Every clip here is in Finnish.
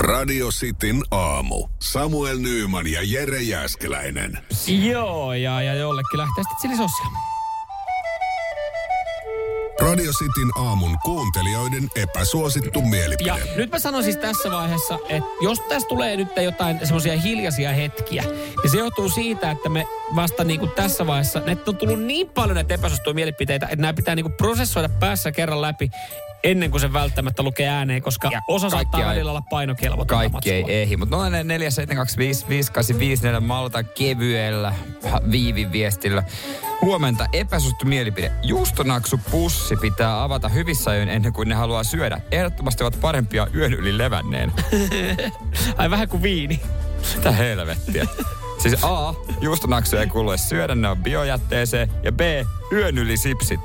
Radio Cityn aamu. Samuel Nyyman ja Jere Jäskeläinen. Joo, ja, ja jollekin lähtee sitten chilisossia. Radio Cityn aamun kuuntelijoiden epäsuosittu mielipide. Ja nyt mä sanon siis tässä vaiheessa, että jos tässä tulee nyt jotain semmoisia hiljaisia hetkiä, niin se johtuu siitä, että me vasta niin kuin tässä vaiheessa, että on tullut niin paljon näitä epäsuosittuja mielipiteitä, että nämä pitää niin kuin prosessoida päässä kerran läpi ennen kuin se välttämättä lukee ääneen, koska ja osa saattaa välillä olla painokelvotonta Kaikki ei ehdi, mutta 04 725 malta kevyellä viivin viestillä. Huomenta epäsuosittu mielipide. Juustonaksu pussi pitää avata hyvissä ajoin ennen kuin ne haluaa syödä. Ehdottomasti ovat parempia yön yli levänneen. Ai vähän kuin viini. Mitä helvettiä. Siis A, juustonaksu ei kuulu syödä, ne on biojätteeseen. Ja B, yön yli sipsit.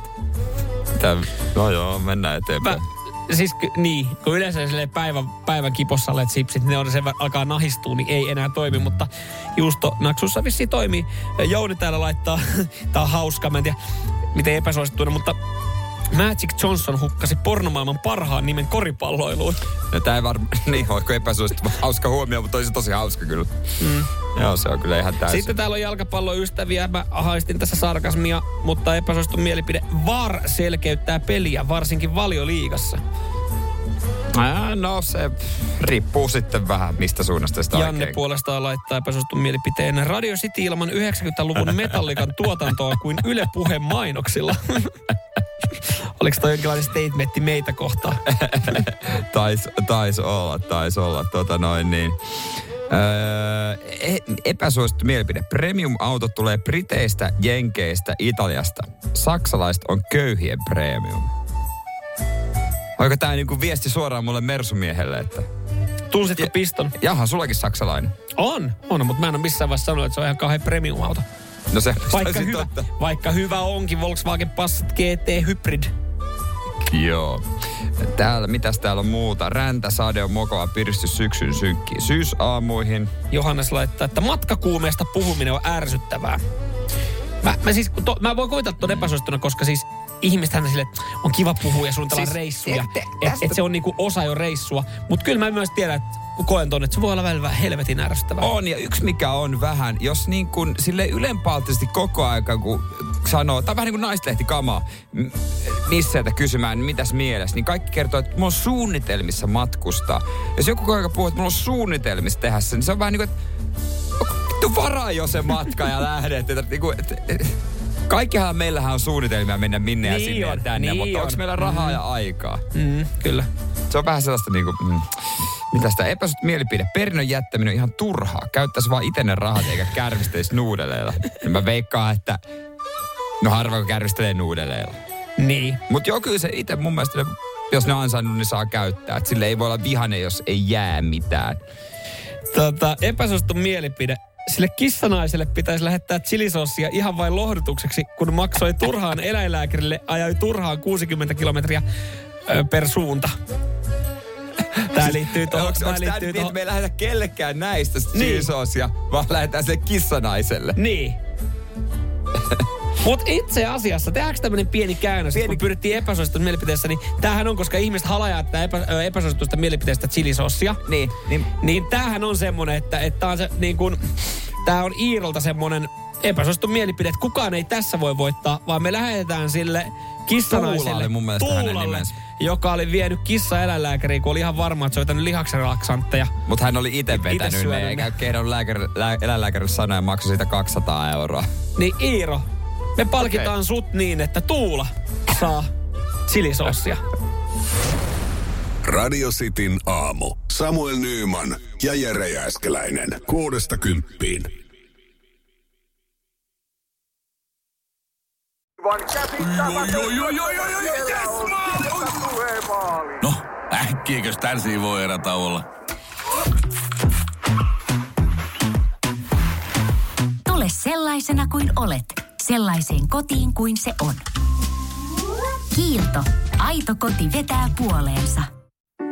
Mitä? No joo, mennään eteenpäin. Mä, siis niin, kun yleensä sille päivän, päivän kipossa olet sipsit, ne on sen alkaa nahistua, niin ei enää toimi, mutta juusto naksussa vissiin toimii. Jouni täällä laittaa, tää on hauska, mä en tiedä miten epäsuosittuina, mutta Magic Johnson hukkasi pornomaailman parhaan nimen koripalloiluun. No tää ei varmaan, niin oiko epäsuosittu, hauska huomio, mutta olisi tosi hauska kyllä. Mm. Joo, se on kyllä ihan täysin. Sitten täällä on jalkapalloystäviä. Mä haistin tässä sarkasmia, mutta epäsuosittu mielipide. VAR selkeyttää peliä, varsinkin valioliigassa. No se riippuu sitten vähän, mistä suunnasta sitä Janne oikein. puolestaan laittaa epäsuositun mielipiteen. Radio City ilman 90-luvun metallikan tuotantoa kuin Yle Puheen mainoksilla. Oliko toi jonkinlainen statementti meitä kohtaan? tais, tais olla, tais olla. Tota noin niin. Öö, e, epäsuosittu mielipide. Premium-auto tulee Briteistä, Jenkeistä, Italiasta. Saksalaiset on köyhien premium. Oiko tämä niinku viesti suoraan mulle Mersumiehelle, että... Tunsitko piston? Jaha, sullakin saksalainen. On, on, mutta mä en ole missään vaiheessa sanonut, että se on ihan kauhean premium-auto. No se vaikka hyvä, totta. vaikka hyvä onkin Volkswagen Passat GT Hybrid. Joo. Täällä, mitäs täällä on muuta? Räntä, sade on mokava piristys syksyn synkkiin syysaamuihin. Johannes laittaa, että matkakuumeesta puhuminen on ärsyttävää. Mä, mä, siis, to, mä voin koittaa tuon epäsuostuna, koska siis ihmistähän sille on kiva puhua ja suunnitella siis, reissuja. Että et se on niinku osa jo reissua. Mutta kyllä mä myös tiedän, että koen ton, että se voi olla välillä helvetin ärsyttävää. On, ja yksi mikä on vähän, jos niin kuin sille ylenpalttisesti koko aika, kun sanoo, tai vähän niin kuin naislehti kamaa, missä kysymään, niin mitäs mielessä, niin kaikki kertoo, että mulla on suunnitelmissa matkustaa. Jos joku aika puhuu, että mulla on suunnitelmissa tehdä sen, niin se on vähän niin kuin, että vittu varaa jo se matka ja lähdet. Että, niin kuin, että, Kaikkihan meillähän on suunnitelmia mennä minne niin ja sinne on, ja tänne, niin mutta onko meillä rahaa mm. ja aikaa? Mm, kyllä. Se on vähän sellaista niinku, mm, mitä sitä epäsuht mielipide. Perinnön jättäminen on ihan turhaa. Käyttäisi vaan itse ne rahat eikä kärvisteisi nuudeleilla. Ja mä veikkaan, että no harva kun kärvistelee nuudeleilla. Niin. Mutta joo, kyllä se itse mun mielestä, jos ne on ansainnut, niin saa käyttää. Et sille ei voi olla vihane, jos ei jää mitään. Tota, epäsuosittu mielipide. Sille kissanaiselle pitäisi lähettää chilisossia ihan vain lohdutukseksi, kun maksoi turhaan eläinlääkärille, ajoi turhaan 60 kilometriä per suunta. Tää liittyy tuohon. Onko tää liittyy niin, että me ei lähetä kellekään näistä niin. vaan lähetään sille kissanaiselle? Niin. Mutta itse asiassa, tehdäänkö tämmöinen pieni käännös, pieni... kun pyrittiin epäsuositusta mielipiteessä, niin tämähän on, koska ihmiset halajaa tätä epä, epäsuositusta mielipiteestä chilisossia. Niin. Niin, niin tämähän on semmonen, että, että on se niin kun, tää on Iirolta semmonen epäsuosittu mielipide, että kukaan ei tässä voi voittaa, vaan me lähetetään sille kissanaiselle Tuulalle mun mielestä Tuulalle, joka oli vienyt kissa eläinlääkäriin, kun oli ihan varma, että se oli lihakselaksantteja. Mutta hän oli itse vetänyt ne, eikä kehdon lääkäri, lää, eläinlääkärille sanoa ja maksoi siitä 200 euroa. Niin Iiro, me palkitaan okay. sut niin, että Tuula saa chilisossia. Radio Cityn aamu. Samuel Nyyman ja Jere Jääskeläinen. Kuudesta kymppiin. No, äkkiäkös tän voi erä olla? Tule sellaisena kuin olet, sellaiseen kotiin kuin se on. Kiilto. Aito koti vetää puoleensa.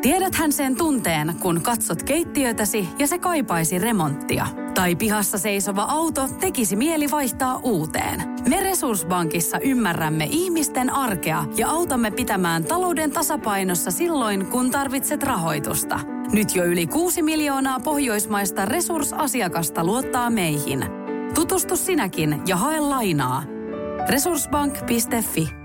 Tiedäthän sen tunteen, kun katsot keittiötäsi ja se kaipaisi remonttia. Tai pihassa seisova auto tekisi mieli vaihtaa uuteen. Me Resurssbankissa ymmärrämme ihmisten arkea ja autamme pitämään talouden tasapainossa silloin, kun tarvitset rahoitusta. Nyt jo yli 6 miljoonaa pohjoismaista resursasiakasta luottaa meihin. Tutustu sinäkin ja hae lainaa. Resurssbank.fi